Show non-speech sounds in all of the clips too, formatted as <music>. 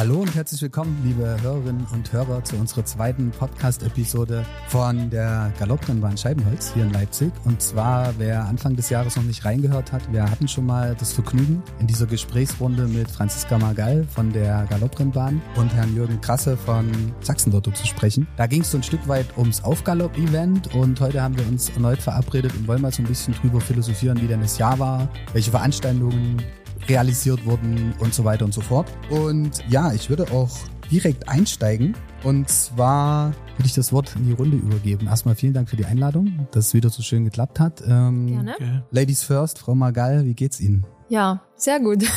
Hallo und herzlich willkommen, liebe Hörerinnen und Hörer, zu unserer zweiten Podcast-Episode von der Galopprennbahn Scheibenholz hier in Leipzig. Und zwar, wer Anfang des Jahres noch nicht reingehört hat, wir hatten schon mal das Vergnügen, in dieser Gesprächsrunde mit Franziska Margall von der Galopprennbahn und Herrn Jürgen Krasse von Sachsenlotto zu sprechen. Da ging es so ein Stück weit ums Aufgalopp-Event und heute haben wir uns erneut verabredet und wollen mal so ein bisschen drüber philosophieren, wie denn das Jahr war, welche Veranstaltungen realisiert wurden und so weiter und so fort. Und ja, ich würde auch direkt einsteigen. Und zwar würde ich das Wort in die Runde übergeben. Erstmal vielen Dank für die Einladung, dass es wieder so schön geklappt hat. Ähm, Gerne. Okay. Ladies first, Frau Margall, wie geht's Ihnen? Ja, sehr gut. <laughs>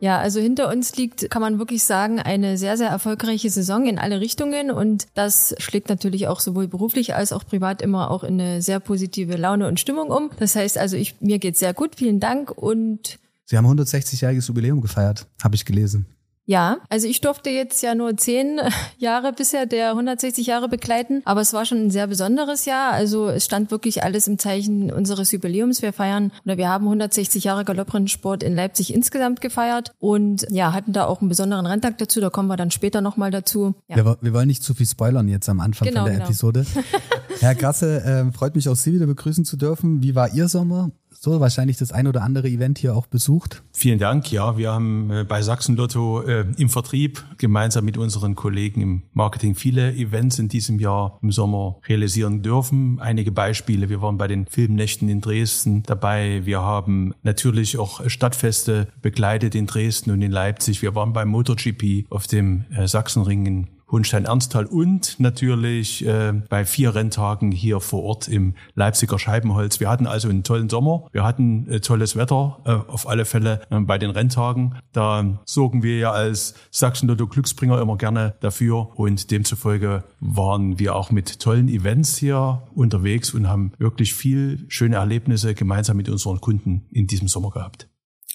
Ja, also hinter uns liegt, kann man wirklich sagen, eine sehr, sehr erfolgreiche Saison in alle Richtungen und das schlägt natürlich auch sowohl beruflich als auch privat immer auch in eine sehr positive Laune und Stimmung um. Das heißt also, ich, mir geht's sehr gut, vielen Dank und Sie haben 160-jähriges Jubiläum gefeiert, habe ich gelesen. Ja, also ich durfte jetzt ja nur zehn <laughs> Jahre bisher der 160 Jahre begleiten, aber es war schon ein sehr besonderes Jahr. Also es stand wirklich alles im Zeichen unseres Jubiläums. Wir feiern oder wir haben 160 Jahre Galopprennsport in Leipzig insgesamt gefeiert und ja, hatten da auch einen besonderen Renntag dazu. Da kommen wir dann später nochmal dazu. Ja. Wir, wir, wollen nicht zu viel spoilern jetzt am Anfang genau, von der genau. Episode. <laughs> Herr Grasse, äh, freut mich auch Sie wieder begrüßen zu dürfen. Wie war Ihr Sommer? So wahrscheinlich das ein oder andere Event hier auch besucht. Vielen Dank. Ja, wir haben äh, bei Sachsen Lotto äh, im Vertrieb gemeinsam mit unseren Kollegen im Marketing viele Events in diesem Jahr im Sommer realisieren dürfen. Einige Beispiele. Wir waren bei den Filmnächten in Dresden dabei. Wir haben natürlich auch Stadtfeste begleitet in Dresden und in Leipzig. Wir waren beim MotoGP auf dem äh, Sachsenring in Hohenstein-Ernsthal und natürlich äh, bei vier Renntagen hier vor Ort im Leipziger Scheibenholz. Wir hatten also einen tollen Sommer. Wir hatten äh, tolles Wetter, äh, auf alle Fälle äh, bei den Renntagen. Da sorgen wir ja als Sachsen-Lotto Glücksbringer immer gerne dafür und demzufolge waren wir auch mit tollen Events hier unterwegs und haben wirklich viel schöne Erlebnisse gemeinsam mit unseren Kunden in diesem Sommer gehabt.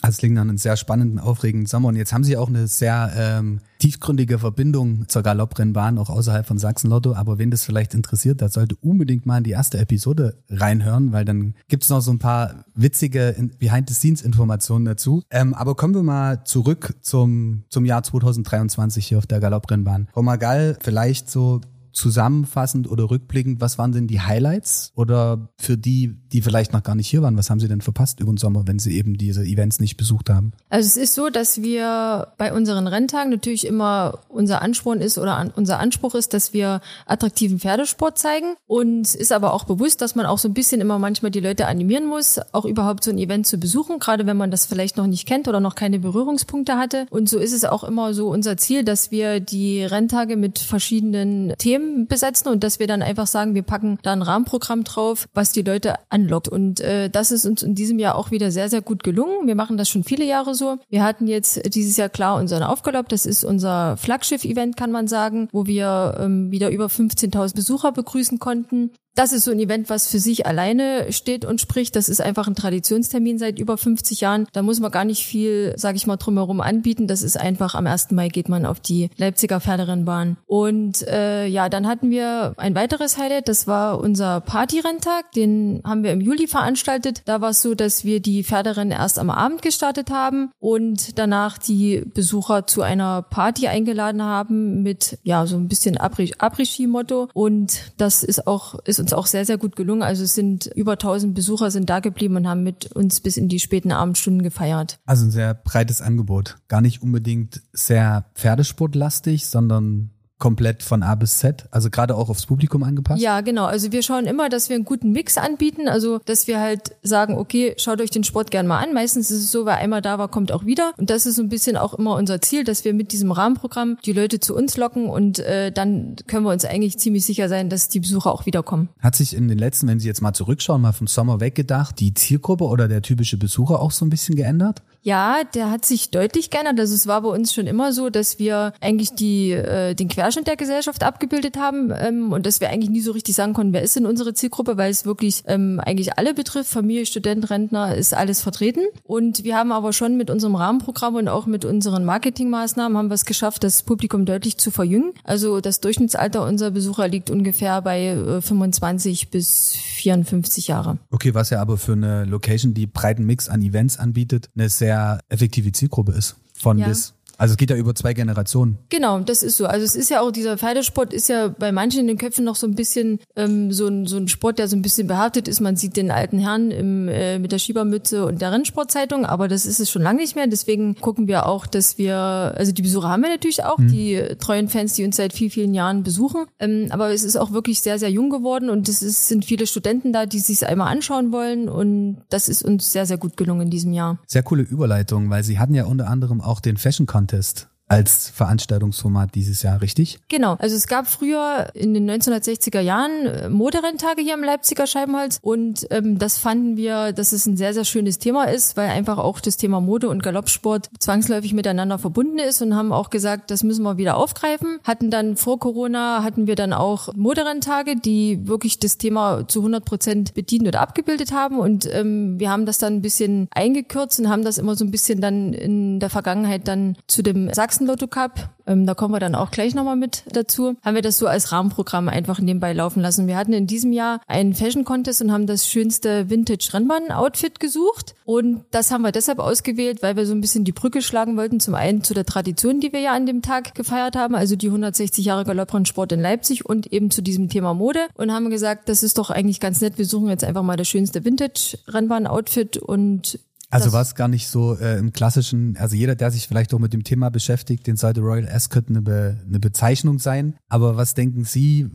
Also es klingt nach einem sehr spannenden, aufregenden Sommer. Und jetzt haben Sie auch eine sehr ähm, tiefgründige Verbindung zur Galopprennbahn, auch außerhalb von Sachsen-Lotto. Aber wen das vielleicht interessiert, der sollte unbedingt mal in die erste Episode reinhören, weil dann gibt's noch so ein paar witzige Behind-the-Scenes-Informationen dazu. Ähm, aber kommen wir mal zurück zum, zum Jahr 2023 hier auf der Galopprennbahn. Frau Magal, vielleicht so zusammenfassend oder rückblickend, was waren denn die Highlights? Oder für die, die vielleicht noch gar nicht hier waren, was haben Sie denn verpasst über den Sommer, wenn Sie eben diese Events nicht besucht haben? Also es ist so, dass wir bei unseren Renntagen natürlich immer unser Ansporn ist oder an, unser Anspruch ist, dass wir attraktiven Pferdesport zeigen. Und ist aber auch bewusst, dass man auch so ein bisschen immer manchmal die Leute animieren muss, auch überhaupt so ein Event zu besuchen, gerade wenn man das vielleicht noch nicht kennt oder noch keine Berührungspunkte hatte. Und so ist es auch immer so unser Ziel, dass wir die Renntage mit verschiedenen Themen Themen besetzen und dass wir dann einfach sagen, wir packen da ein Rahmenprogramm drauf, was die Leute anlockt. Und äh, das ist uns in diesem Jahr auch wieder sehr, sehr gut gelungen. Wir machen das schon viele Jahre so. Wir hatten jetzt dieses Jahr klar unseren Aufgalopp. Das ist unser Flaggschiff-Event, kann man sagen, wo wir ähm, wieder über 15.000 Besucher begrüßen konnten das ist so ein Event, was für sich alleine steht und spricht. Das ist einfach ein Traditionstermin seit über 50 Jahren. Da muss man gar nicht viel, sage ich mal, drumherum anbieten. Das ist einfach am 1. Mai geht man auf die Leipziger Pferderennbahn. Und äh, ja, dann hatten wir ein weiteres Highlight. Das war unser Partyrenntag. Den haben wir im Juli veranstaltet. Da war es so, dass wir die Pferderennen erst am Abend gestartet haben und danach die Besucher zu einer Party eingeladen haben mit ja so ein bisschen Après-Ski-Motto. Und das ist auch ist uns auch sehr, sehr gut gelungen. Also es sind über 1000 Besucher sind da geblieben und haben mit uns bis in die späten Abendstunden gefeiert. Also ein sehr breites Angebot. Gar nicht unbedingt sehr pferdesportlastig, sondern komplett von A bis Z, also gerade auch aufs Publikum angepasst? Ja, genau. Also wir schauen immer, dass wir einen guten Mix anbieten, also dass wir halt sagen, okay, schaut euch den Sport gern mal an. Meistens ist es so, wer einmal da war, kommt auch wieder. Und das ist so ein bisschen auch immer unser Ziel, dass wir mit diesem Rahmenprogramm die Leute zu uns locken und äh, dann können wir uns eigentlich ziemlich sicher sein, dass die Besucher auch wiederkommen. Hat sich in den letzten, wenn Sie jetzt mal zurückschauen, mal vom Sommer weggedacht, die Zielgruppe oder der typische Besucher auch so ein bisschen geändert? Ja, der hat sich deutlich geändert. Also es war bei uns schon immer so, dass wir eigentlich die, äh, den Querschnitt der Gesellschaft abgebildet haben ähm, und dass wir eigentlich nie so richtig sagen konnten, wer ist denn unsere Zielgruppe, weil es wirklich ähm, eigentlich alle betrifft. Familie, Student, Rentner ist alles vertreten. Und wir haben aber schon mit unserem Rahmenprogramm und auch mit unseren Marketingmaßnahmen haben wir es geschafft, das Publikum deutlich zu verjüngen. Also das Durchschnittsalter unserer Besucher liegt ungefähr bei äh, 25 bis 54 Jahre. Okay, was ja aber für eine Location, die breiten Mix an Events anbietet, eine sehr effektive Zielgruppe ist. Von ja. bis. Also es geht ja über zwei Generationen. Genau, das ist so. Also es ist ja auch, dieser Pferdesport ist ja bei manchen in den Köpfen noch so ein bisschen ähm, so, ein, so ein Sport, der so ein bisschen behaftet ist. Man sieht den alten Herrn im, äh, mit der Schiebermütze und der Rennsportzeitung, aber das ist es schon lange nicht mehr. Deswegen gucken wir auch, dass wir, also die Besucher haben wir natürlich auch, mhm. die treuen Fans, die uns seit vielen, vielen Jahren besuchen. Ähm, aber es ist auch wirklich sehr, sehr jung geworden und es ist, sind viele Studenten da, die sich einmal anschauen wollen und das ist uns sehr, sehr gut gelungen in diesem Jahr. Sehr coole Überleitung, weil Sie hatten ja unter anderem auch den Fashion Contest meintest als Veranstaltungsformat dieses Jahr, richtig? Genau. Also es gab früher in den 1960er Jahren äh, Moderenntage hier am Leipziger Scheibenholz und ähm, das fanden wir, dass es ein sehr, sehr schönes Thema ist, weil einfach auch das Thema Mode und Galoppsport zwangsläufig miteinander verbunden ist und haben auch gesagt, das müssen wir wieder aufgreifen. Hatten dann vor Corona, hatten wir dann auch Moderenntage, die wirklich das Thema zu 100 Prozent bedient oder abgebildet haben und ähm, wir haben das dann ein bisschen eingekürzt und haben das immer so ein bisschen dann in der Vergangenheit dann zu dem Sachsen Sachsen-Lotto Cup, ähm, da kommen wir dann auch gleich nochmal mit dazu, haben wir das so als Rahmenprogramm einfach nebenbei laufen lassen. Wir hatten in diesem Jahr einen Fashion Contest und haben das schönste Vintage-Rennbahn-Outfit gesucht. Und das haben wir deshalb ausgewählt, weil wir so ein bisschen die Brücke schlagen wollten. Zum einen zu der Tradition, die wir ja an dem Tag gefeiert haben, also die 160 Jahre Galopprennsport in Leipzig und eben zu diesem Thema Mode. Und haben gesagt, das ist doch eigentlich ganz nett. Wir suchen jetzt einfach mal das schönste Vintage-Rennbahn-Outfit und also war es gar nicht so äh, im klassischen, also jeder, der sich vielleicht auch mit dem Thema beschäftigt, den sollte Royal Ascot eine, Be, eine Bezeichnung sein. Aber was denken Sie,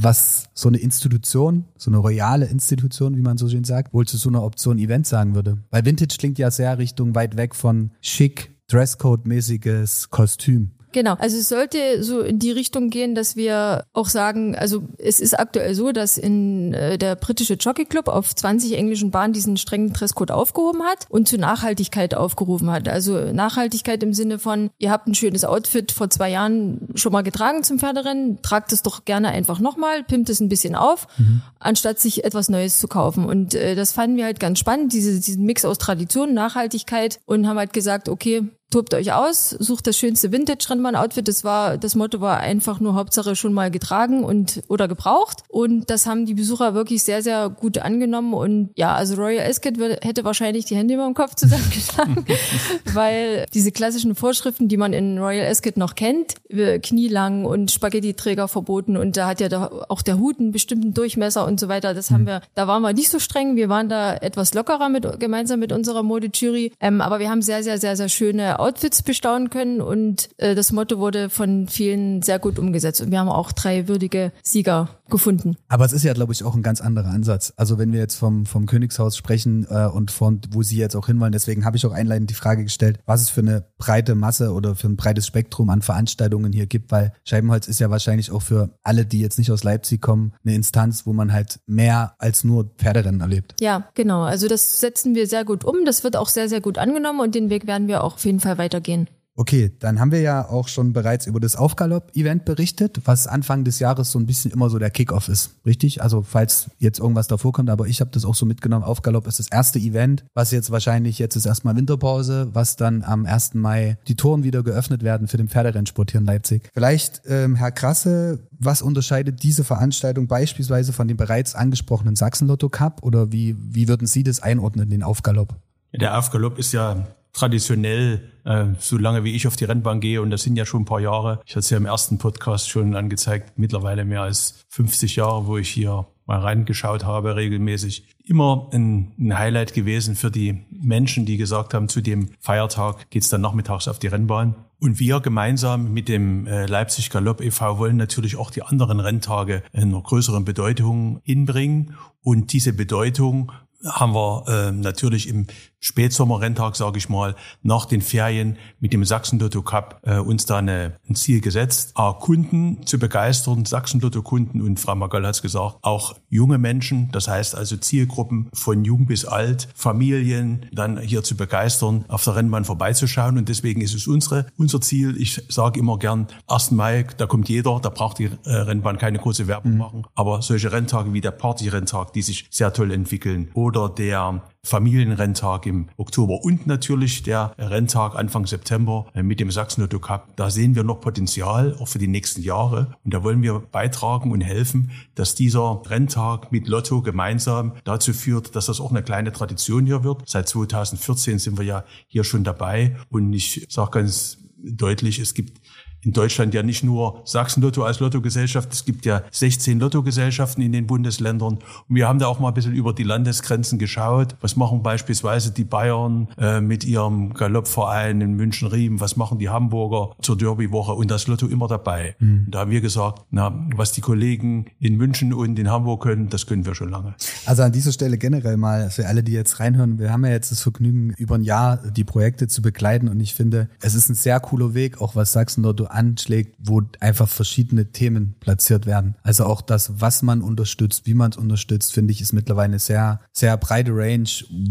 was so eine Institution, so eine royale Institution, wie man so schön sagt, wohl zu so einer Option Event sagen würde? Weil Vintage klingt ja sehr Richtung weit weg von schick, Dresscode-mäßiges Kostüm. Genau, also es sollte so in die Richtung gehen, dass wir auch sagen, also es ist aktuell so, dass in äh, der britische Jockey Club auf 20 englischen Bahnen diesen strengen Dresscode aufgehoben hat und zu Nachhaltigkeit aufgerufen hat. Also Nachhaltigkeit im Sinne von, ihr habt ein schönes Outfit vor zwei Jahren schon mal getragen zum Pferderennen, tragt es doch gerne einfach nochmal, pimmt es ein bisschen auf, mhm. anstatt sich etwas Neues zu kaufen. Und äh, das fanden wir halt ganz spannend, diese, diesen Mix aus Tradition, Nachhaltigkeit und haben halt gesagt, okay, tobt euch aus, sucht das schönste Vintage-Rennbahn-Outfit. Das war, das Motto war einfach nur Hauptsache schon mal getragen und oder gebraucht. Und das haben die Besucher wirklich sehr, sehr gut angenommen. Und ja, also Royal Ascot hätte wahrscheinlich die Hände über dem Kopf <laughs> zusammengeschlagen, <laughs> weil diese klassischen Vorschriften, die man in Royal Ascot noch kennt, knielang und Spaghetti-Träger verboten und da hat ja auch der Hut einen bestimmten Durchmesser und so weiter. Das haben mhm. wir, da waren wir nicht so streng. Wir waren da etwas lockerer mit, gemeinsam mit unserer Modejury. Ähm, aber wir haben sehr, sehr, sehr, sehr schöne Outfits bestaunen können und äh, das Motto wurde von vielen sehr gut umgesetzt. Und wir haben auch drei würdige Sieger gefunden. Aber es ist ja, glaube ich, auch ein ganz anderer Ansatz. Also wenn wir jetzt vom, vom Königshaus sprechen äh, und von wo Sie jetzt auch hinwollen, deswegen habe ich auch einleitend die Frage gestellt, was es für eine breite Masse oder für ein breites Spektrum an Veranstaltungen hier gibt, weil Scheibenholz ist ja wahrscheinlich auch für alle, die jetzt nicht aus Leipzig kommen, eine Instanz, wo man halt mehr als nur Pferderennen erlebt. Ja, genau. Also das setzen wir sehr gut um. Das wird auch sehr, sehr gut angenommen und den Weg werden wir auch auf jeden Fall weitergehen. Okay, dann haben wir ja auch schon bereits über das Aufgalopp-Event berichtet, was Anfang des Jahres so ein bisschen immer so der Kickoff ist, richtig? Also falls jetzt irgendwas davor kommt, aber ich habe das auch so mitgenommen. Aufgalopp ist das erste Event, was jetzt wahrscheinlich jetzt ist erstmal Winterpause, was dann am 1. Mai die Toren wieder geöffnet werden für den Pferderennsport hier in Leipzig. Vielleicht, ähm, Herr Krasse, was unterscheidet diese Veranstaltung beispielsweise von dem bereits angesprochenen Sachsen-Lotto Cup oder wie, wie würden Sie das einordnen, den Aufgalopp? Der Aufgalopp ist ja traditionell, äh, so lange wie ich auf die Rennbahn gehe, und das sind ja schon ein paar Jahre, ich hatte es ja im ersten Podcast schon angezeigt, mittlerweile mehr als 50 Jahre, wo ich hier mal reingeschaut habe, regelmäßig. Immer ein, ein Highlight gewesen für die Menschen, die gesagt haben, zu dem Feiertag geht's dann nachmittags auf die Rennbahn. Und wir gemeinsam mit dem äh, Leipzig Galopp e.V. wollen natürlich auch die anderen Renntage in einer größeren Bedeutung hinbringen. Und diese Bedeutung haben wir äh, natürlich im Spätsommerrenntag, sage ich mal, nach den Ferien mit dem Sachsen-Lotto Cup äh, uns da eine, ein Ziel gesetzt, A, Kunden zu begeistern, Sachsen-Lotto-Kunden und Frau Magall hat es gesagt, auch junge Menschen, das heißt also Zielgruppen von jung bis alt, Familien, dann hier zu begeistern, auf der Rennbahn vorbeizuschauen und deswegen ist es unsere, unser Ziel, ich sage immer gern, 1. Mai, da kommt jeder, da braucht die äh, Rennbahn keine große Werbung mhm. machen, aber solche Renntage wie der Party-Renntag, die sich sehr toll entwickeln oder der Familienrenntag im Oktober und natürlich der Renntag Anfang September äh, mit dem Sachsen-Lotto Cup. Da sehen wir noch Potenzial auch für die nächsten Jahre und da wollen wir beitragen und helfen, dass dieser Renntag mit Lotto gemeinsam dazu führt, dass das auch eine kleine Tradition hier wird. Seit 2014 sind wir ja hier schon dabei und ich sage ganz deutlich. Es gibt in Deutschland ja nicht nur Sachsen-Lotto als Lottogesellschaft, es gibt ja 16 Lottogesellschaften in den Bundesländern. Und wir haben da auch mal ein bisschen über die Landesgrenzen geschaut. Was machen beispielsweise die Bayern äh, mit ihrem Galoppverein in München-Riem? Was machen die Hamburger zur Derby-Woche? Und das Lotto immer dabei. Mhm. Und da haben wir gesagt, na, was die Kollegen in München und in Hamburg können, das können wir schon lange. Also an dieser Stelle generell mal für alle, die jetzt reinhören, wir haben ja jetzt das Vergnügen, über ein Jahr die Projekte zu begleiten und ich finde, es ist ein sehr cooler Weg, auch was Sachsen-Lotto anschlägt, wo einfach verschiedene Themen platziert werden. Also auch das, was man unterstützt, wie man es unterstützt, finde ich, ist mittlerweile eine sehr, sehr breite Range,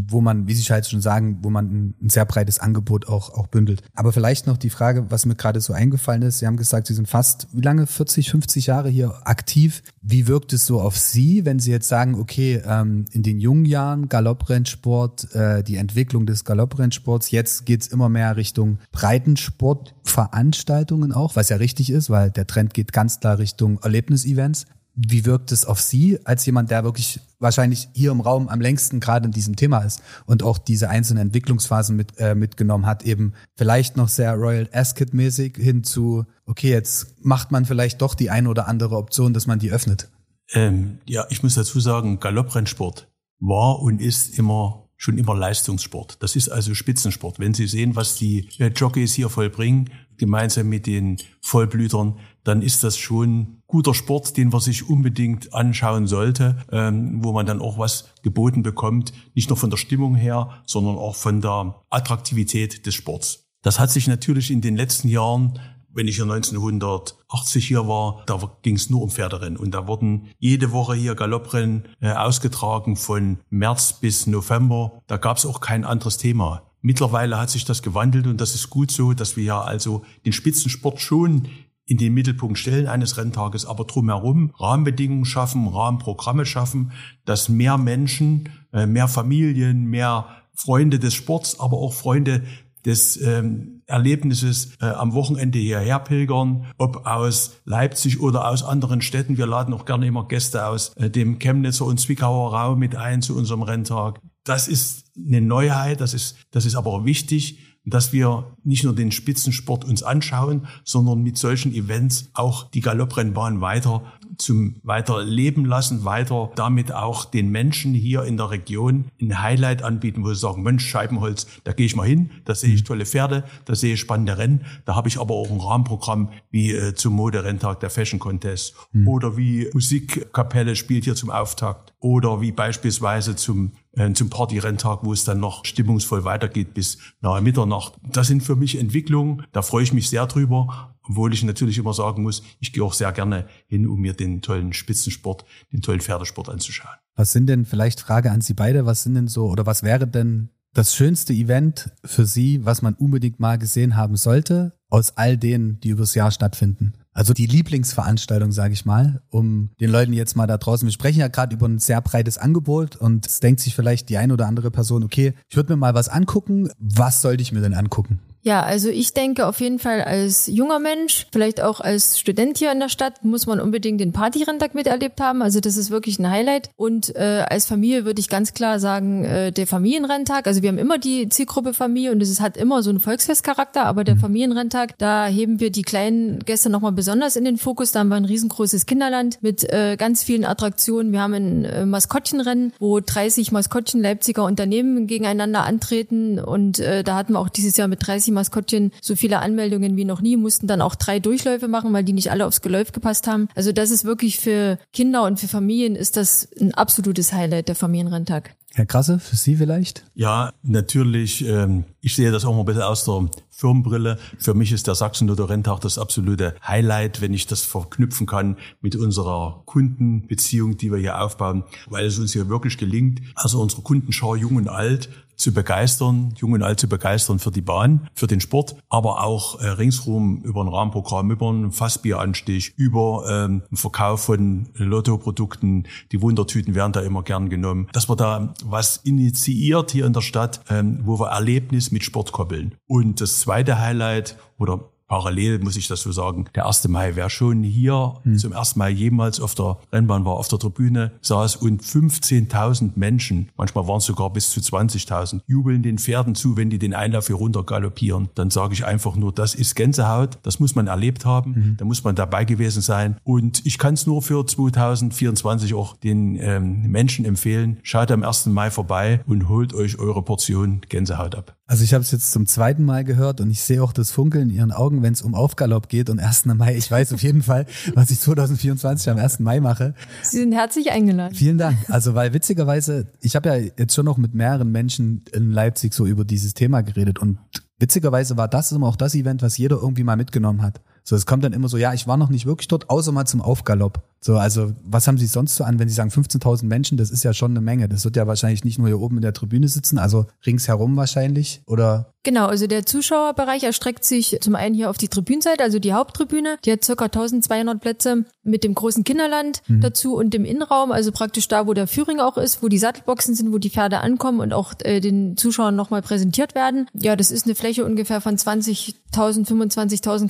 wo man, wie Sie halt schon sagen, wo man ein, sehr breites Angebot auch, auch bündelt. Aber vielleicht noch die Frage, was mir gerade so eingefallen ist. Sie haben gesagt, Sie sind fast, wie lange? 40, 50 Jahre hier aktiv. Wie wirkt es so auf Sie, wenn Sie jetzt sagen, okay, ähm, in den jungen Jahren Galopprennsport, äh, die Entwicklung des Galopprennsports, jetzt geht's immer mehr Richtung Breitensportveranstaltungen auch, was ja richtig ist, weil der Trend geht ganz klar Richtung Erlebnisevents. Wie wirkt es auf Sie als jemand, der wirklich wahrscheinlich hier im Raum am längsten gerade in diesem Thema ist und auch diese einzelnen Entwicklungsphasen mit, äh, mitgenommen hat, eben vielleicht noch sehr Royal Ascot mäßig hin zu, okay, jetzt macht man vielleicht doch die eine oder andere Option, dass man die öffnet? Ähm, ja, ich muss dazu sagen, Galopprennsport war und ist immer schon immer Leistungssport. Das ist also Spitzensport. Wenn Sie sehen, was die äh, Jockeys hier vollbringen, gemeinsam mit den Vollblütern, dann ist das schon guter Sport, den man sich unbedingt anschauen sollte, ähm, wo man dann auch was geboten bekommt, nicht nur von der Stimmung her, sondern auch von der Attraktivität des Sports. Das hat sich natürlich in den letzten Jahren wenn ich hier 1980 hier war, da ging es nur um Pferderennen. Und da wurden jede Woche hier Galopprennen äh, ausgetragen von März bis November. Da gab es auch kein anderes Thema. Mittlerweile hat sich das gewandelt und das ist gut so, dass wir ja also den Spitzensport schon in den Mittelpunkt stellen eines Renntages, aber drumherum Rahmenbedingungen schaffen, Rahmenprogramme schaffen, dass mehr Menschen, äh, mehr Familien, mehr Freunde des Sports, aber auch Freunde des ähm, Erlebnisses äh, am Wochenende hierher pilgern, ob aus Leipzig oder aus anderen Städten. Wir laden auch gerne immer Gäste aus äh, dem Chemnitzer und Zwickauer Raum mit ein zu unserem Renntag. Das ist eine Neuheit, das ist, das ist aber wichtig dass wir nicht nur den Spitzensport uns anschauen, sondern mit solchen Events auch die Galopprennbahn weiter zum weiter leben lassen, weiter damit auch den Menschen hier in der Region ein Highlight anbieten, wo sie sagen, Mensch, Scheibenholz, da gehe ich mal hin, da sehe ich mhm. tolle Pferde, da sehe ich spannende Rennen, da habe ich aber auch ein Rahmenprogramm wie äh, zum Moderenntag der Fashion Contest mhm. oder wie Musikkapelle spielt hier zum Auftakt oder wie beispielsweise zum äh, zum Partyrenntag, wo es dann noch stimmungsvoll weitergeht bis nahe Mitternacht. Das sind für mich Entwicklungen, da freue ich mich sehr drüber. Obwohl ich natürlich immer sagen muss, ich gehe auch sehr gerne hin, um mir den tollen Spitzensport, den tollen Pferdesport anzuschauen. Was sind denn, vielleicht Frage an Sie beide, was sind denn so, oder was wäre denn das schönste Event für Sie, was man unbedingt mal gesehen haben sollte, aus all denen, die übers Jahr stattfinden? Also die Lieblingsveranstaltung, sage ich mal, um den Leuten jetzt mal da draußen, wir sprechen ja gerade über ein sehr breites Angebot und es denkt sich vielleicht die eine oder andere Person, okay, ich würde mir mal was angucken, was sollte ich mir denn angucken? Ja, also ich denke auf jeden Fall als junger Mensch, vielleicht auch als Student hier in der Stadt, muss man unbedingt den Partyrenntag miterlebt haben. Also das ist wirklich ein Highlight. Und äh, als Familie würde ich ganz klar sagen, äh, der Familienrenntag. Also wir haben immer die Zielgruppe Familie und es hat immer so einen Volksfestcharakter, aber der mhm. Familienrenntag, da heben wir die kleinen Gäste nochmal besonders in den Fokus. Da haben wir ein riesengroßes Kinderland mit äh, ganz vielen Attraktionen. Wir haben ein äh, Maskottchenrennen, wo 30 Maskottchen Leipziger Unternehmen gegeneinander antreten. Und äh, da hatten wir auch dieses Jahr mit 30 Maskottchen so viele Anmeldungen wie noch nie, mussten dann auch drei Durchläufe machen, weil die nicht alle aufs Geläuf gepasst haben. Also das ist wirklich für Kinder und für Familien ist das ein absolutes Highlight, der Familienrenntag. Herr Krasse, für Sie vielleicht? Ja, natürlich. Ähm, ich sehe das auch mal ein bisschen aus der Firmenbrille. Für mich ist der Sachsen-Lotto Renntag das absolute Highlight, wenn ich das verknüpfen kann mit unserer Kundenbeziehung, die wir hier aufbauen, weil es uns hier wirklich gelingt, also unsere Kundenschau jung und alt zu begeistern, jung und alt zu begeistern für die Bahn, für den Sport, aber auch äh, ringsrum über ein Rahmenprogramm, über einen Fassbieranstich, über ähm, einen Verkauf von Lottoprodukten. Die Wundertüten werden da immer gern genommen. Dass wir da was initiiert hier in der Stadt, ähm, wo wir Erlebnis mit Sport koppeln. Und das zweite Highlight oder parallel muss ich das so sagen, der 1. Mai, wer schon hier hm. zum ersten Mal jemals auf der Rennbahn war, auf der Tribüne saß und 15.000 Menschen, manchmal waren es sogar bis zu 20.000, jubeln den Pferden zu, wenn die den Einlauf hier runter galoppieren, dann sage ich einfach nur, das ist Gänsehaut, das muss man erlebt haben, mhm. da muss man dabei gewesen sein und ich kann es nur für 2024 auch den ähm, Menschen empfehlen, schaut am 1. Mai vorbei und holt euch eure Portion Gänsehaut ab. Also ich habe es jetzt zum zweiten Mal gehört und ich sehe auch das Funkeln in Ihren Augen, wenn es um Aufgalopp geht und 1. Mai. Ich weiß auf jeden Fall, was ich 2024 am 1. Mai mache. Sie sind herzlich eingeladen. Vielen Dank. Also weil witzigerweise, ich habe ja jetzt schon noch mit mehreren Menschen in Leipzig so über dieses Thema geredet und witzigerweise war das immer auch das Event, was jeder irgendwie mal mitgenommen hat. So, es kommt dann immer so, ja, ich war noch nicht wirklich dort, außer mal zum Aufgalopp. So, also was haben Sie sonst so an, wenn Sie sagen 15.000 Menschen, das ist ja schon eine Menge. Das wird ja wahrscheinlich nicht nur hier oben in der Tribüne sitzen, also ringsherum wahrscheinlich, oder? Genau, also der Zuschauerbereich erstreckt sich zum einen hier auf die Tribünenseite, also die Haupttribüne, die hat circa 1200 Plätze mit dem großen Kinderland mhm. dazu und dem Innenraum, also praktisch da, wo der Führing auch ist, wo die Sattelboxen sind, wo die Pferde ankommen und auch äh, den Zuschauern nochmal präsentiert werden. Ja, das ist eine Fläche ungefähr von 20.000, 25.000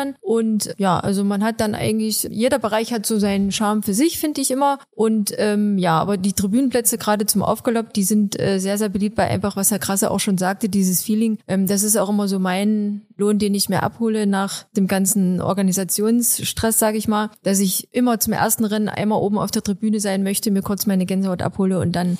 Quadratmetern und ja, also man hat dann eigentlich, jeder Bereich hat so seinen Charme für sich, finde ich immer. Und ähm, ja, aber die Tribünenplätze gerade zum Aufgalopp, die sind äh, sehr, sehr beliebt, weil einfach, was Herr Krasse auch schon sagte, dieses Feeling, ähm, das ist auch immer so mein Lohn, den ich mir abhole nach dem ganzen Organisationsstress, sage ich mal, dass ich immer zum ersten Rennen einmal oben auf der Tribüne sein möchte, mir kurz meine Gänsehaut abhole und dann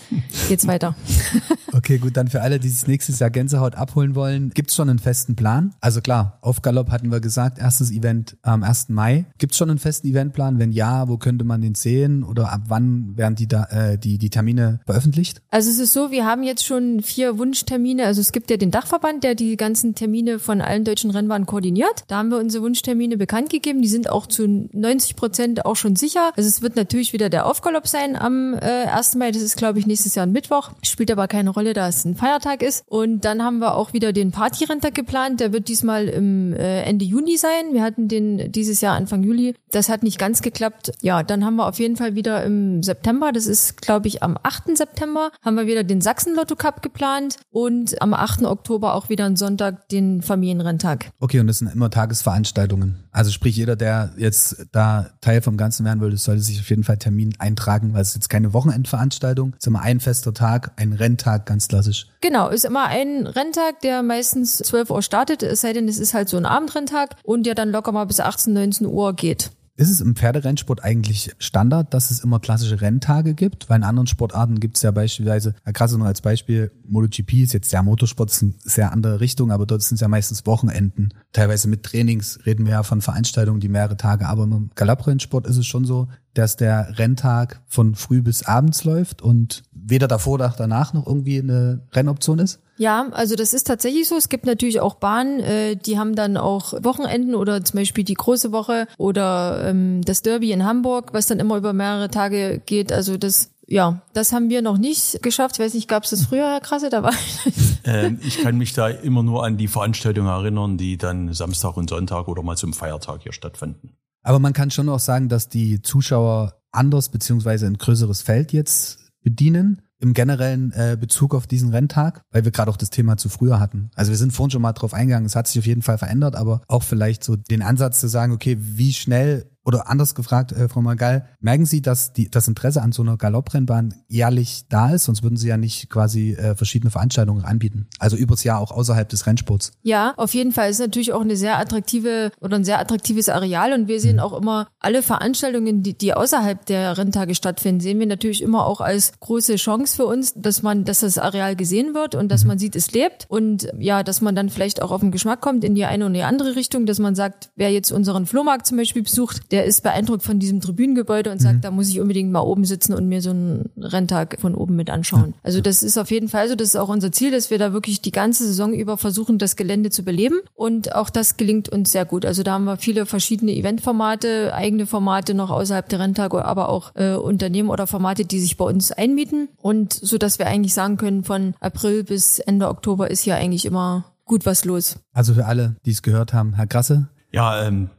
geht's weiter. <laughs> okay, gut, dann für alle, die sich nächstes Jahr Gänsehaut abholen wollen, gibt's schon einen festen Plan? Also klar, auf Galopp hatten wir gesagt, erstes Event am 1. Mai. Gibt's schon einen festen Eventplan? Wenn ja, wo könnte man den sehen oder ab wann werden die, da, äh, die, die Termine veröffentlicht? Also es ist so, wir haben jetzt schon vier Wunschtermine. Also es gibt ja den Dachverband, der die ganzen Termine von allen deutschen Rennbahnen koordiniert. Da haben wir unsere Wunschtermine bekannt gegeben. Die sind auch zu 90 Prozent auch schon sicher. Also es wird natürlich wieder der Aufgalopp sein am äh, 1. Mai. Das ist, glaube ich, nächstes Jahr ein Mittwoch. Spielt aber keine Rolle, da es ein Feiertag ist. Und dann haben wir auch wieder den Partyrenter geplant. Der wird diesmal im äh, Ende Juni sein. Wir hatten den dieses Jahr Anfang Juli. Das hat nicht ganz geklappt ja, dann haben wir auf jeden Fall wieder im September, das ist glaube ich am 8. September, haben wir wieder den Sachsen-Lotto Cup geplant und am 8. Oktober auch wieder einen Sonntag den Familienrenntag. Okay, und das sind immer Tagesveranstaltungen. Also sprich, jeder, der jetzt da Teil vom Ganzen werden will, sollte sich auf jeden Fall Termin eintragen, weil es jetzt keine Wochenendveranstaltung, es ist immer ein fester Tag, ein Renntag, ganz klassisch. Genau, ist immer ein Renntag, der meistens 12 Uhr startet, es sei denn, es ist halt so ein Abendrenntag und der dann locker mal bis 18, 19 Uhr geht. Ist es im Pferderennsport eigentlich Standard, dass es immer klassische Renntage gibt? Weil in anderen Sportarten gibt es ja beispielsweise, gerade nur als Beispiel, MotoGP ist jetzt der Motorsport, ist eine sehr andere Richtung, aber dort sind es ja meistens Wochenenden. Teilweise mit Trainings reden wir ja von Veranstaltungen, die mehrere Tage, aber im Galopprennsport ist es schon so, dass der Renntag von früh bis abends läuft und weder davor noch danach noch irgendwie eine Rennoption ist? Ja, also das ist tatsächlich so. Es gibt natürlich auch Bahnen, äh, die haben dann auch Wochenenden oder zum Beispiel die große Woche oder ähm, das Derby in Hamburg, was dann immer über mehrere Tage geht. Also das ja, das haben wir noch nicht geschafft. Ich weiß nicht, gab es das früher, Herr Krasse? Da war <laughs> ähm, ich kann mich da immer nur an die Veranstaltungen erinnern, die dann Samstag und Sonntag oder mal zum Feiertag hier stattfanden. Aber man kann schon auch sagen, dass die Zuschauer anders beziehungsweise ein größeres Feld jetzt bedienen im generellen äh, Bezug auf diesen Renntag, weil wir gerade auch das Thema zu früher hatten. Also wir sind vorhin schon mal drauf eingegangen, es hat sich auf jeden Fall verändert, aber auch vielleicht so den Ansatz zu sagen, okay, wie schnell oder anders gefragt, äh, Frau Magal, merken Sie, dass die, das Interesse an so einer Galopprennbahn jährlich da ist? Sonst würden Sie ja nicht quasi äh, verschiedene Veranstaltungen anbieten. Also übers Jahr auch außerhalb des Rennsports. Ja, auf jeden Fall. ist natürlich auch eine sehr attraktive oder ein sehr attraktives Areal. Und wir sehen mhm. auch immer alle Veranstaltungen, die, die außerhalb der Renntage stattfinden, sehen wir natürlich immer auch als große Chance für uns, dass man, dass das Areal gesehen wird und dass mhm. man sieht, es lebt. Und ja, dass man dann vielleicht auch auf den Geschmack kommt in die eine oder die andere Richtung, dass man sagt, wer jetzt unseren Flohmarkt zum Beispiel besucht, der ist beeindruckt von diesem Tribünengebäude und sagt, mhm. da muss ich unbedingt mal oben sitzen und mir so einen Renntag von oben mit anschauen. Also das ist auf jeden Fall so, das ist auch unser Ziel, dass wir da wirklich die ganze Saison über versuchen, das Gelände zu beleben und auch das gelingt uns sehr gut. Also da haben wir viele verschiedene Eventformate, eigene Formate noch außerhalb der Renntage, aber auch äh, Unternehmen oder Formate, die sich bei uns einmieten und so, dass wir eigentlich sagen können, von April bis Ende Oktober ist hier eigentlich immer gut was los. Also für alle, die es gehört haben, Herr Grasse. Ja, ähm,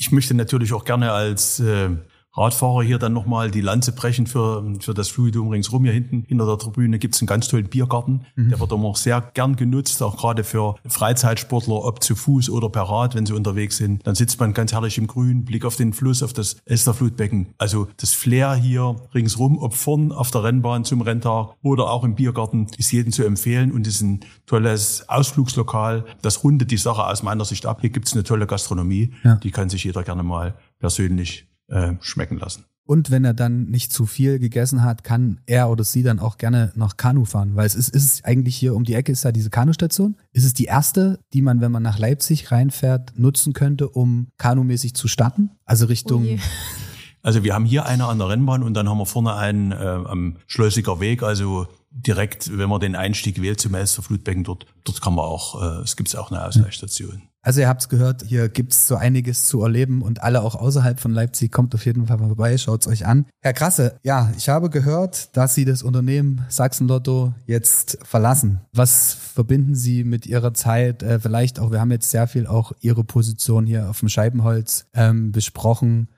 ich möchte natürlich auch gerne als äh, Radfahrer hier dann nochmal die Lanze brechen für, für das Fluidum ringsrum. Hier hinten hinter der Tribüne gibt's einen ganz tollen Biergarten. Mhm. Der wird immer sehr gern genutzt, auch gerade für Freizeitsportler, ob zu Fuß oder per Rad, wenn sie unterwegs sind. Dann sitzt man ganz herrlich im Grün, Blick auf den Fluss, auf das Elsterflutbecken. Also das Flair hier ringsrum, ob vorn auf der Rennbahn zum Renntag oder auch im Biergarten, ist jedem zu empfehlen und ist ein tolles Ausflugslokal. Das rundet die Sache aus meiner Sicht ab. Hier gibt's eine tolle Gastronomie, ja. die kann sich jeder gerne mal persönlich äh, schmecken lassen. Und wenn er dann nicht zu viel gegessen hat, kann er oder sie dann auch gerne noch Kanu fahren, weil es ist, ist eigentlich hier um die Ecke ist da diese Kanustation. Ist es die erste, die man, wenn man nach Leipzig reinfährt, nutzen könnte, um kanumäßig zu starten? Also Richtung. Oh <laughs> also wir haben hier eine an der Rennbahn und dann haben wir vorne einen äh, am Schleusiger Weg, also direkt, wenn man den Einstieg wählt zum Elsterflutbecken, dort, dort kann man auch, äh, es gibt auch eine Ausgleichsstation. Also ihr habt's gehört, hier gibt's so einiges zu erleben und alle auch außerhalb von Leipzig kommt auf jeden Fall mal vorbei, schaut's euch an. Herr Krasse, ja, ich habe gehört, dass Sie das Unternehmen Sachsen Lotto jetzt verlassen. Was verbinden Sie mit Ihrer Zeit? Äh, vielleicht auch, wir haben jetzt sehr viel auch Ihre Position hier auf dem Scheibenholz ähm, besprochen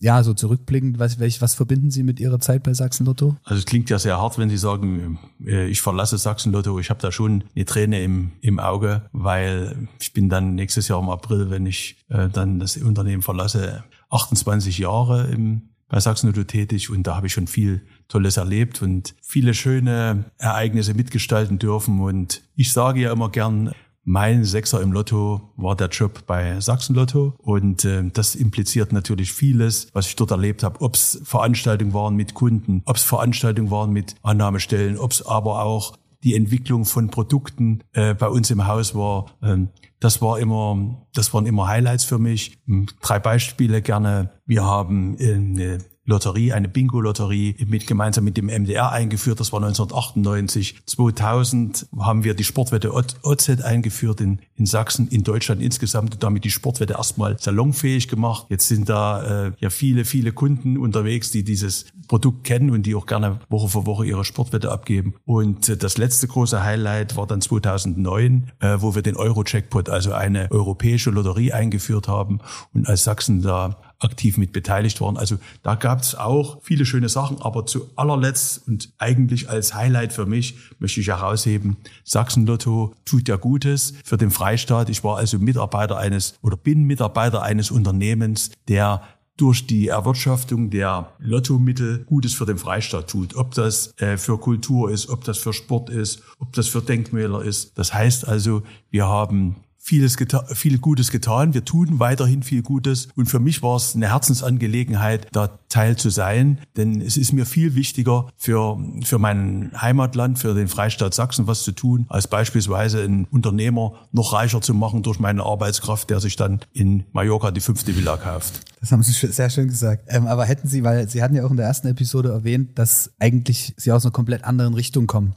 ja, so zurückblickend, was, welch, was verbinden Sie mit Ihrer Zeit bei Sachsen Lotto? Also es klingt ja sehr hart, wenn Sie sagen, äh, ich verlasse Sachsen Lotto. Ich habe da schon eine Träne im, im Auge, weil ich bin dann nächstes Jahr im April, wenn ich äh, dann das Unternehmen verlasse, 28 Jahre im, bei Sachsen Lotto tätig und da habe ich schon viel Tolles erlebt und viele schöne Ereignisse mitgestalten dürfen. Und ich sage ja immer gern, mein Sechser im Lotto war der Job bei Sachsen Lotto und äh, das impliziert natürlich vieles, was ich dort erlebt habe. Ob es Veranstaltungen waren mit Kunden, ob es Veranstaltungen waren mit Annahmestellen, ob es aber auch die Entwicklung von Produkten äh, bei uns im Haus war. Ähm, das war immer, das waren immer Highlights für mich. Drei Beispiele gerne. Wir haben eine Lotterie, eine Bingo-Lotterie mit gemeinsam mit dem MDR eingeführt. Das war 1998. 2000 haben wir die Sportwette OZ eingeführt in, in Sachsen, in Deutschland insgesamt und damit die Sportwette erstmal salonfähig gemacht. Jetzt sind da äh, ja viele, viele Kunden unterwegs, die dieses Produkt kennen und die auch gerne Woche für Woche ihre Sportwette abgeben. Und äh, das letzte große Highlight war dann 2009, äh, wo wir den Euro-Jackpot, also eine europäische Lotterie eingeführt haben und als Sachsen da aktiv mit beteiligt waren. Also da gab es auch viele schöne Sachen, aber zu allerletzt und eigentlich als Highlight für mich möchte ich herausheben, Sachsen Lotto tut ja Gutes für den Freistaat. Ich war also Mitarbeiter eines oder bin Mitarbeiter eines Unternehmens, der durch die Erwirtschaftung der Lottomittel Gutes für den Freistaat tut. Ob das äh, für Kultur ist, ob das für Sport ist, ob das für Denkmäler ist. Das heißt also, wir haben vieles geta viel Gutes getan. Wir tun weiterhin viel Gutes. Und für mich war es eine Herzensangelegenheit, da Teil zu sein. Denn es ist mir viel wichtiger, für, für mein Heimatland, für den Freistaat Sachsen was zu tun, als beispielsweise einen Unternehmer noch reicher zu machen durch meine Arbeitskraft, der sich dann in Mallorca die fünfte Villa kauft. Das haben Sie sehr schön gesagt. Ähm, aber hätten Sie, weil Sie hatten ja auch in der ersten Episode erwähnt, dass eigentlich Sie aus einer komplett anderen Richtung kommen.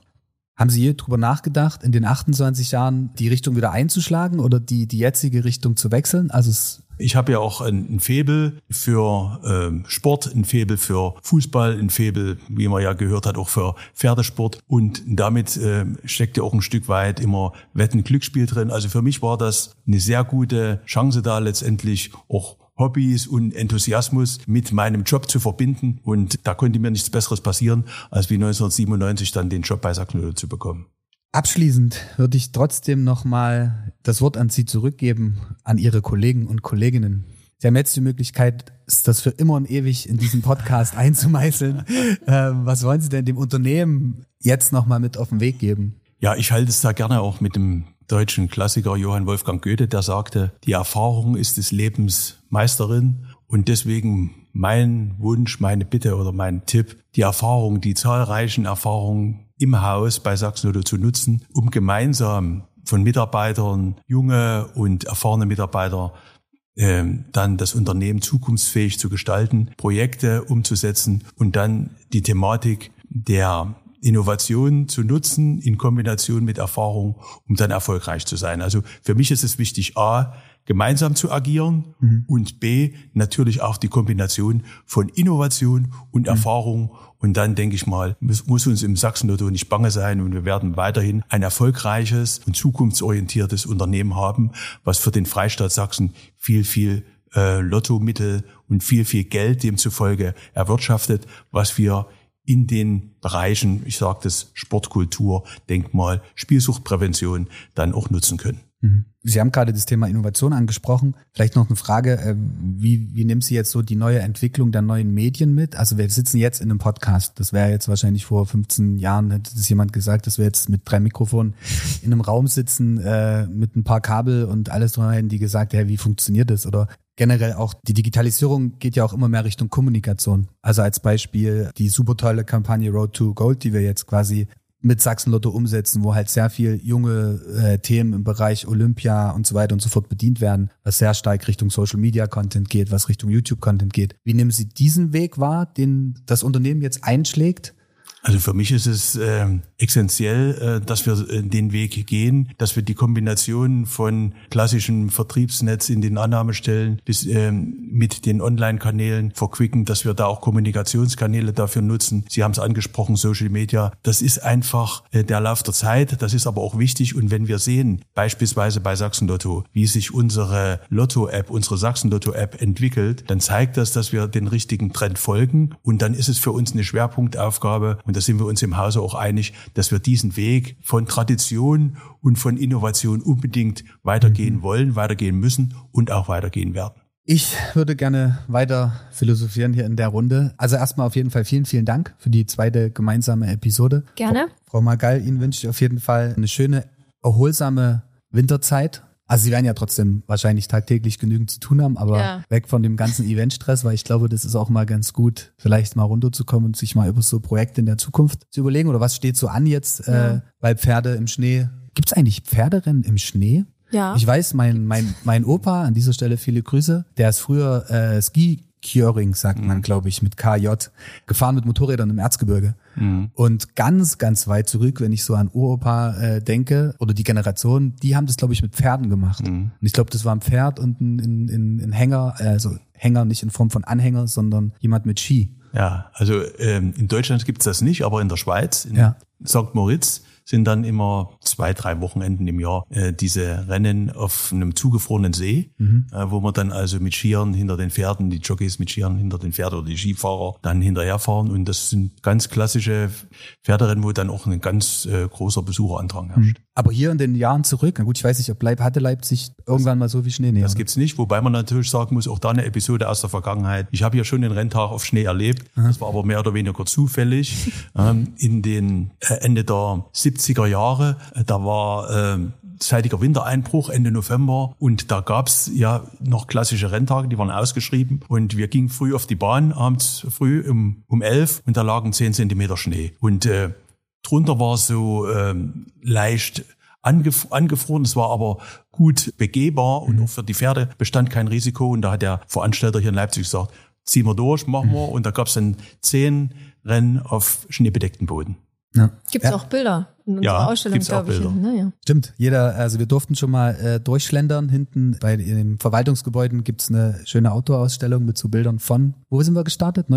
Haben Sie je nachgedacht, in den 28 Jahren die Richtung wieder einzuschlagen oder die, die jetzige Richtung zu wechseln? Also es ich habe ja auch ein, ein Febel für ähm, Sport, ein Febel für Fußball, ein Febel, wie man ja gehört hat, auch für Pferdesport. Und damit äh, steckt ja auch ein Stück weit immer Wetten Glücksspiel drin. Also für mich war das eine sehr gute Chance da letztendlich auch Hobbys und Enthusiasmus mit meinem Job zu verbinden. Und da konnte mir nichts Besseres passieren, als wie 1997 dann den Job bei Sacknödel zu bekommen. Abschließend würde ich trotzdem nochmal das Wort an Sie zurückgeben, an Ihre Kollegen und Kolleginnen. Sie haben jetzt die Möglichkeit, das für immer und ewig in diesem Podcast <laughs> einzumeißeln. Ähm, was wollen Sie denn dem Unternehmen jetzt nochmal mit auf den Weg geben? Ja, ich halte es da gerne auch mit dem deutschen Klassiker Johann Wolfgang Goethe, der sagte, die Erfahrung ist des Lebens Meisterin und deswegen mein Wunsch, meine Bitte oder mein Tipp, die Erfahrung, die zahlreichen Erfahrungen im Haus bei Sachsen zu nutzen, um gemeinsam von Mitarbeitern, junge und erfahrene Mitarbeiter, äh, dann das Unternehmen zukunftsfähig zu gestalten, Projekte umzusetzen und dann die Thematik der Innovation zu nutzen in Kombination mit Erfahrung, um dann erfolgreich zu sein. Also für mich ist es wichtig, A, gemeinsam zu agieren mhm. und B, natürlich auch die Kombination von Innovation und mhm. Erfahrung. Und dann denke ich mal, muss, muss uns im Sachsen-Lotto nicht bange sein und wir werden weiterhin ein erfolgreiches und zukunftsorientiertes Unternehmen haben, was für den Freistaat Sachsen viel, viel äh, Lottomittel und viel, viel Geld demzufolge erwirtschaftet, was wir in den Bereichen, ich sage das Sportkultur, Denkmal, Spielsuchtprävention dann auch nutzen können. Mhm. Sie haben gerade das Thema Innovation angesprochen. Vielleicht noch eine Frage, äh, wie, wie nimmt Sie jetzt so die neue Entwicklung der neuen Medien mit? Also wir sitzen jetzt in einem Podcast. Das wäre jetzt wahrscheinlich vor 15 Jahren, hätte das jemand gesagt, dass wir jetzt mit drei Mikrofonen in einem Raum sitzen, äh, mit ein paar Kabel und alles drin, die gesagt, hey, wie funktioniert das? Oder generell auch die Digitalisierung geht ja auch immer mehr Richtung Kommunikation. Also als Beispiel die super tolle Kampagne Road to Gold, die wir jetzt quasi mit Sachsen-Lotto umsetzen, wo halt sehr viel junge äh, Themen im Bereich Olympia und so weiter und so fort bedient werden, was sehr stark Richtung Social-Media-Content geht, was Richtung YouTube-Content geht. Wie nehmen Sie diesen Weg wahr, den das Unternehmen jetzt einschlägt? Also für mich ist es äh, essentiell, äh, dass wir äh, den Weg gehen, dass wir die Kombination von klassischem Vertriebsnetz in den Annahmestellen bis äh, mit den Online-Kanälen verquicken, dass wir da auch Kommunikationskanäle dafür nutzen. Sie haben es angesprochen, Social Media. Das ist einfach äh, der Lauf der Zeit. Das ist aber auch wichtig. Und wenn wir sehen, beispielsweise bei Sachsen Lotto, wie sich unsere Lotto-App, unsere Sachsen Lotto-App entwickelt, dann zeigt das, dass wir den richtigen Trend folgen. Und dann ist es für uns eine Schwerpunktaufgabe und da sind wir uns im Hause auch einig, dass wir diesen Weg von Tradition und von Innovation unbedingt weitergehen mhm. wollen, weitergehen müssen und auch weitergehen werden. Ich würde gerne weiter philosophieren hier in der Runde. Also erstmal auf jeden Fall vielen, vielen Dank für die zweite gemeinsame Episode. Gerne. Frau Magal, Ihnen wünsche ich auf jeden Fall eine schöne, erholsame Winterzeit also sie werden ja trotzdem wahrscheinlich tagtäglich genügend zu tun haben, aber ja. weg von dem ganzen Eventstress, weil ich glaube, das ist auch mal ganz gut, vielleicht mal runterzukommen und sich mal über so Projekte in der Zukunft zu überlegen oder was steht so an jetzt äh, bei Pferde im Schnee. Gibt es eigentlich Pferderennen im Schnee? Ja. Ich weiß, mein, mein, mein Opa, an dieser Stelle viele Grüße, der ist früher äh, Ski Curing, sagt man, mhm. glaube ich, mit KJ, gefahren mit Motorrädern im Erzgebirge. Mhm. Und ganz, ganz weit zurück, wenn ich so an Uropa äh, denke, oder die Generation, die haben das, glaube ich, mit Pferden gemacht. Mhm. Und ich glaube, das war ein Pferd und ein, ein, ein, ein Hänger, also Hänger nicht in Form von Anhänger, sondern jemand mit Ski. Ja, also ähm, in Deutschland gibt's das nicht, aber in der Schweiz, in ja. St. Moritz, sind dann immer zwei, drei Wochenenden im Jahr äh, diese Rennen auf einem zugefrorenen See, mhm. äh, wo man dann also mit Skiern hinter den Pferden, die Jockeys mit Skiern hinter den Pferden oder die Skifahrer dann hinterherfahren. Und das sind ganz klassische Pferderennen, wo dann auch ein ganz äh, großer Besucherandrang herrscht. Mhm. Aber hier in den Jahren zurück, na gut, ich weiß nicht, ob Leip, hatte Leipzig irgendwann mal so wie Schnee? Nee, das oder? gibt's nicht, wobei man natürlich sagen muss, auch da eine Episode aus der Vergangenheit. Ich habe ja schon den Renntag auf Schnee erlebt. Aha. Das war aber mehr oder weniger zufällig. <laughs> ähm, in den äh, Ende der 70er Jahre, äh, da war äh, zeitiger Wintereinbruch Ende November. Und da gab's ja noch klassische Renntage, die waren ausgeschrieben. Und wir gingen früh auf die Bahn, abends früh um, um elf. Und da lagen zehn Zentimeter Schnee. Und äh, drunter war so ähm, leicht angef angefroren, es war aber gut begehbar. Und mhm. auch für die Pferde bestand kein Risiko. Und da hat der Veranstalter hier in Leipzig gesagt, ziehen wir durch, machen wir und da gab's dann zehn Rennen auf schneebedeckten Boden. Ja. Gibt es ja. auch Bilder in unserer ja, Ausstellung, glaube ich. Hinten, ne? ja. Stimmt, jeder, also wir durften schon mal äh, durchschlendern. Hinten bei den Verwaltungsgebäuden gibt's eine schöne Outdoor-Ausstellung mit so Bildern von, wo sind wir gestartet?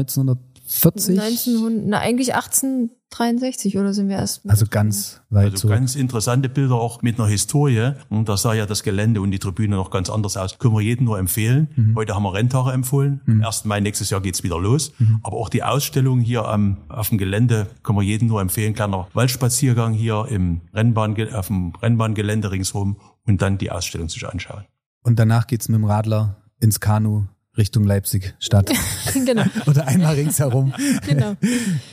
1940? 1900, na eigentlich 18, 63 oder sind wir erst? Also ganz weit also zurück. Ganz interessante Bilder auch mit einer Historie. Und da sah ja das Gelände und die Tribüne noch ganz anders aus. Können wir jedem nur empfehlen. Mhm. Heute haben wir Renntage empfohlen. Mhm. Am 1. Mai nächstes Jahr geht's wieder los. Mhm. Aber auch die Ausstellung hier am, auf dem Gelände können wir jedem nur empfehlen. Kleiner Waldspaziergang hier im Rennbahn, auf dem Rennbahngelände ringsherum und dann die Ausstellung sich anschauen. Und danach geht's mit dem Radler ins Kanu Richtung Leipzig Stadt. <laughs> genau. <laughs> Oder einmal ringsherum. genau.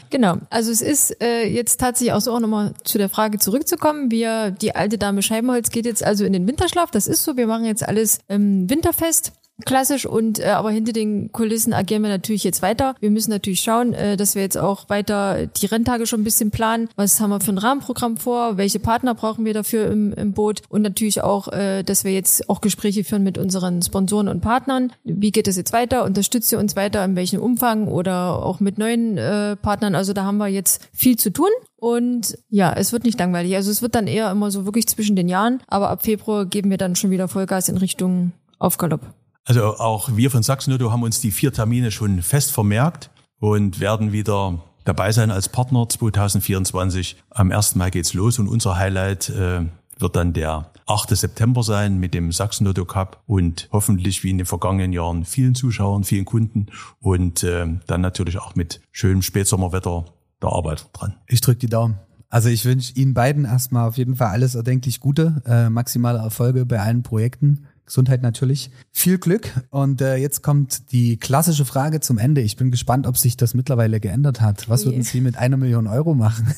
Genau. Also es ist äh, jetzt tatsächlich auch so auch nochmal zu der Frage zurückzukommen. Wir, die alte Dame Scheibenholz geht jetzt also in den Winterschlaf. Das ist so. Wir machen jetzt alles ähm, winterfest klassisch und äh, aber hinter den Kulissen agieren wir natürlich jetzt weiter. Wir müssen natürlich schauen, äh, dass wir jetzt auch weiter die Renntage schon ein bisschen planen. Was haben wir für ein Rahmenprogramm vor? Welche Partner brauchen wir dafür im, im Boot? Und natürlich auch, äh, dass wir jetzt auch Gespräche führen mit unseren Sponsoren und Partnern. Wie geht es jetzt weiter? Unterstützt ihr uns weiter? In welchem Umfang? Oder auch mit neuen äh, Partnern? Also da haben wir jetzt viel zu tun. Und ja, es wird nicht langweilig. Also es wird dann eher immer so wirklich zwischen den Jahren. Aber ab Februar geben wir dann schon wieder Vollgas in Richtung Aufgalopp. Also auch wir von Sachsen-Lotto haben uns die vier Termine schon fest vermerkt und werden wieder dabei sein als Partner 2024. Am 1. Mai geht's los und unser Highlight äh, wird dann der 8. September sein mit dem Sachsen Lotto Cup und hoffentlich wie in den vergangenen Jahren vielen Zuschauern, vielen Kunden und äh, dann natürlich auch mit schönem Spätsommerwetter der Arbeit dran. Ich drücke die Daumen. Also ich wünsche Ihnen beiden erstmal auf jeden Fall alles erdenklich Gute, äh, maximale Erfolge bei allen Projekten. Gesundheit natürlich. Viel Glück. Und äh, jetzt kommt die klassische Frage zum Ende. Ich bin gespannt, ob sich das mittlerweile geändert hat. Was oh würden Sie mit einer Million Euro machen?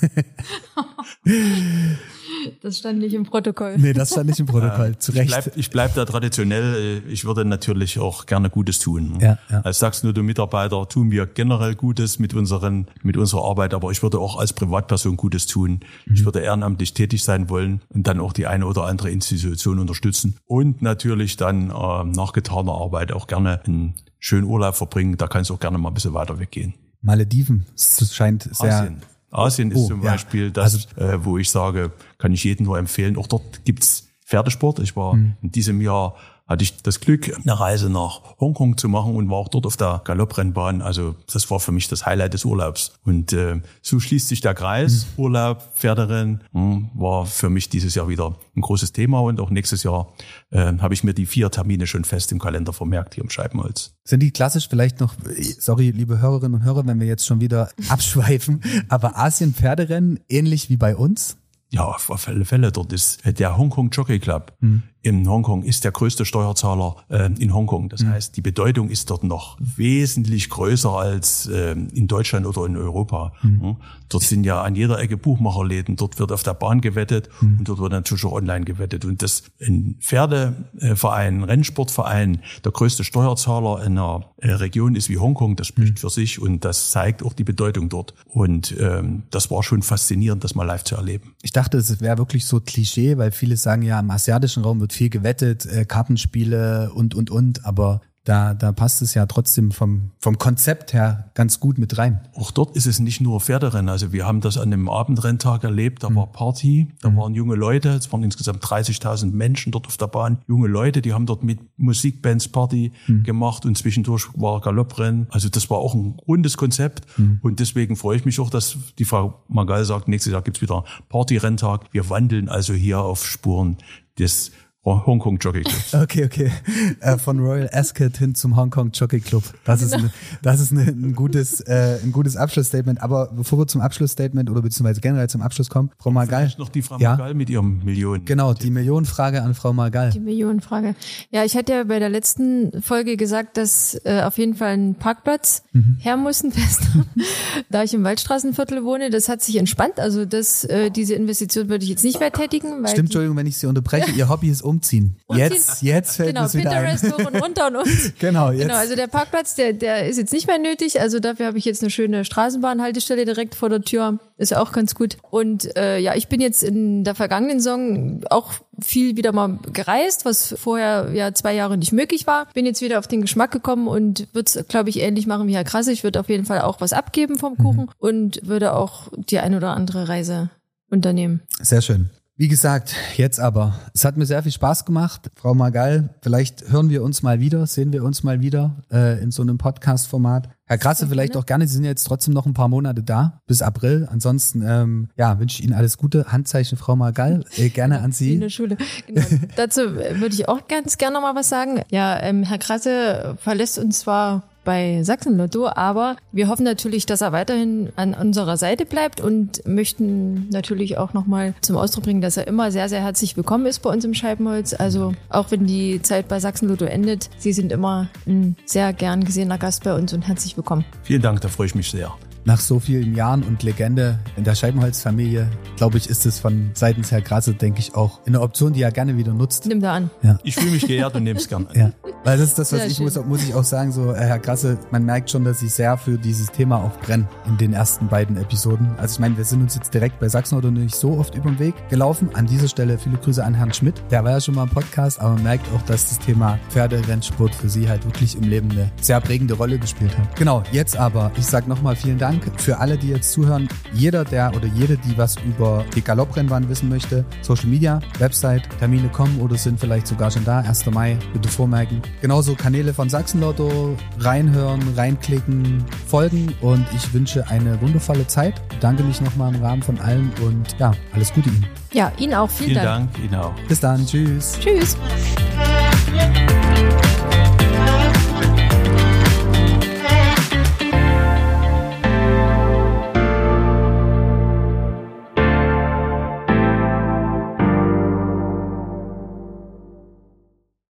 <laughs> Das stand nicht im Protokoll. Nee, das stand nicht im Protokoll. Äh, Zu Recht. Ich bleib, ich bleib da traditionell. Ich würde natürlich auch gerne Gutes tun. Ja, ja. Als Sachsen-Mitarbeiter tun wir generell Gutes mit unseren, mit unserer Arbeit, aber ich würde auch als Privatperson Gutes tun. Mhm. Ich würde ehrenamtlich tätig sein wollen und dann auch die eine oder andere Institution unterstützen und natürlich dann äh, nach getaner Arbeit auch gerne einen schönen Urlaub verbringen. Da kann es auch gerne mal ein bisschen weiter weggehen. Malediven. Es scheint sehr Asien. Asien ist Oh, zum ja. Beispiel das, äh, wo ich sage, kann ich jedem nur empfehlen. Auch dort gibt's Pferdesport. Ich war Mhm. in diesem Jahr hatte ich das Glück, eine Reise nach Hongkong zu machen und war auch dort auf der Galopprennbahn. Also das war für mich das Highlight des Urlaubs. Und äh, so schließt sich der Kreis. Mhm. Urlaub, Pferderennen mh, war für mich dieses Jahr wieder ein großes Thema. Und auch nächstes Jahr äh, habe ich mir die vier Termine schon fest im Kalender vermerkt hier im Scheibenholz. Sind die klassisch vielleicht noch, sorry, liebe Hörerinnen und Hörer, wenn wir jetzt schon wieder <laughs> abschweifen, aber Asien-Pferderennen ähnlich wie bei uns? Ja, auf alle Fälle. Dort ist der Hongkong Jockey Club. In Hongkong ist der größte Steuerzahler äh, in Hongkong. Das heißt, die Bedeutung ist dort noch wesentlich größer als äh, in Deutschland oder in Europa. Mhm. Dort sind ja an jeder Ecke Buchmacherläden. Dort wird auf der Bahn gewettet und dort wird natürlich auch online gewettet. Und das ein Pferdeverein, ein Rennsportverein, der größte Steuerzahler in einer äh, Region ist wie Hongkong. Das spricht für sich und das zeigt auch die Bedeutung dort. Und ähm, das war schon faszinierend, das mal live zu erleben. Ich dachte, es wäre wirklich so Klischee, weil viele sagen ja, im asiatischen Raum wird viel gewettet, äh, Kartenspiele und, und, und, aber da, da passt es ja trotzdem vom, vom Konzept her ganz gut mit rein. Auch dort ist es nicht nur Pferderennen. Also wir haben das an einem Abendrenntag erlebt. Da war Party, da waren junge Leute. Es waren insgesamt 30.000 Menschen dort auf der Bahn. Junge Leute, die haben dort mit Musikbands Party gemacht und zwischendurch war Galopprennen. Also das war auch ein rundes Konzept. Und deswegen freue ich mich auch, dass die Frau Magal sagt, nächstes Jahr gibt's wieder Party-Renntag. Wir wandeln also hier auf Spuren des Hongkong Jockey Clubs. <laughs> Okay, okay. Äh, von Royal Ascot hin zum Hong Kong Jockey Club. Das ist, eine, das ist eine, ein gutes, äh, ein gutes Abschlussstatement. Aber bevor wir zum Abschlussstatement oder beziehungsweise generell zum Abschluss kommen, Frau Margal. Noch die Frau Ja. Magal mit ihrem Millionen. Genau, die Millionenfrage an Frau Margal. Die Millionenfrage. Ja, ich hatte ja bei der letzten Folge gesagt, dass äh, auf jeden Fall ein Parkplatz Mhm. her muss, ein fester. <laughs> da ich im Waldstraßenviertel wohne, das hat sich entspannt. Also das, äh, diese Investition würde ich jetzt nicht mehr tätigen. Weil Stimmt, Entschuldigung, wenn ich Sie unterbreche. Ihr Hobby ist umziehen. Umziehen. Jetzt, jetzt fällt genau, mir's wieder ein. Pinterest hoch und runter und <laughs> uns. Genau, jetzt. Genau, also der Parkplatz, der, der ist jetzt nicht mehr nötig. Also dafür habe ich jetzt eine schöne Straßenbahnhaltestelle direkt vor der Tür. Ist ja auch ganz gut. Und äh, ja, ich bin jetzt in der vergangenen Saison auch viel wieder mal gereist, was vorher ja zwei Jahre nicht möglich war. Bin jetzt wieder auf den Geschmack gekommen und würde es, glaube ich, ähnlich machen wie Herr Krasse. Ich würde auf jeden Fall auch was abgeben vom Kuchen und würde auch die ein oder andere Reise unternehmen. Sehr schön. Wie gesagt, jetzt aber. Es hat mir sehr viel Spaß gemacht. Frau Margal, vielleicht hören wir uns mal wieder, sehen wir uns mal wieder äh, in so einem Podcast-Format. Herr Krasse, vielleicht auch gerne. Sie sind ja jetzt trotzdem noch ein paar Monate da, bis April. Ansonsten, ähm, ja, wünsche ich Ihnen alles Gute. Handzeichen Frau Margal, äh, gerne an <laughs> in Sie. der Schule. Genau. Dazu äh, würde ich auch ganz gerne noch mal was sagen. Ja, ähm, Herr Krasse verlässt uns zwar bei Sachsen-Lotto, aber wir hoffen natürlich, dass er weiterhin an unserer Seite bleibt und möchten natürlich auch nochmal zum Ausdruck bringen, dass er immer sehr, sehr herzlich willkommen ist bei uns im Scheibenholz. Also auch wenn die Zeit bei Sachsen-Lotto endet, Sie sind immer ein sehr gern gesehener Gast bei uns und herzlich willkommen. Vielen Dank, da freue ich mich sehr. Nach so vielen Jahren und Legende in der Scheibenholz-Familie, glaube ich, ist es von seitens Herr Krasse, denke ich, auch eine Option, die er gerne wieder nutzt. Nimm da an. Ich fühle mich geehrt und nehme es gerne an. Ja, weil das ist das, was Sehr ich schön. muss, muss ich auch sagen, so äh, Herr Krasse, man merkt schon, dass ich sehr für dieses Thema auch brenne in den ersten beiden Episoden. Also ich meine, wir sind uns jetzt direkt bei Sachsen-Auto nicht so oft über den Weg gelaufen. An dieser Stelle viele Grüße an Herrn Schmidt. Der war ja schon mal im Podcast, aber man merkt auch, dass das Thema Pferderennsport für Sie halt wirklich im Leben eine sehr prägende Rolle gespielt hat. Genau, jetzt aber, ich sag nochmal vielen Dank. Dank für alle, die jetzt zuhören. Jeder, der oder jede, die was über die Galopprennbahn wissen möchte, Social Media, Website, Termine kommen oder sind vielleicht sogar schon da. 1. Mai, bitte vormerken. Genauso Kanäle von Sachsenlotto, reinhören, reinklicken, folgen und ich wünsche eine wundervolle Zeit. Danke mich nochmal im Rahmen von allen und ja, alles Gute Ihnen. Ja, Ihnen auch. Vielen, Vielen Dank. Dank, Ihnen auch. Bis dann. Tschüss. Tschüss. Thank you.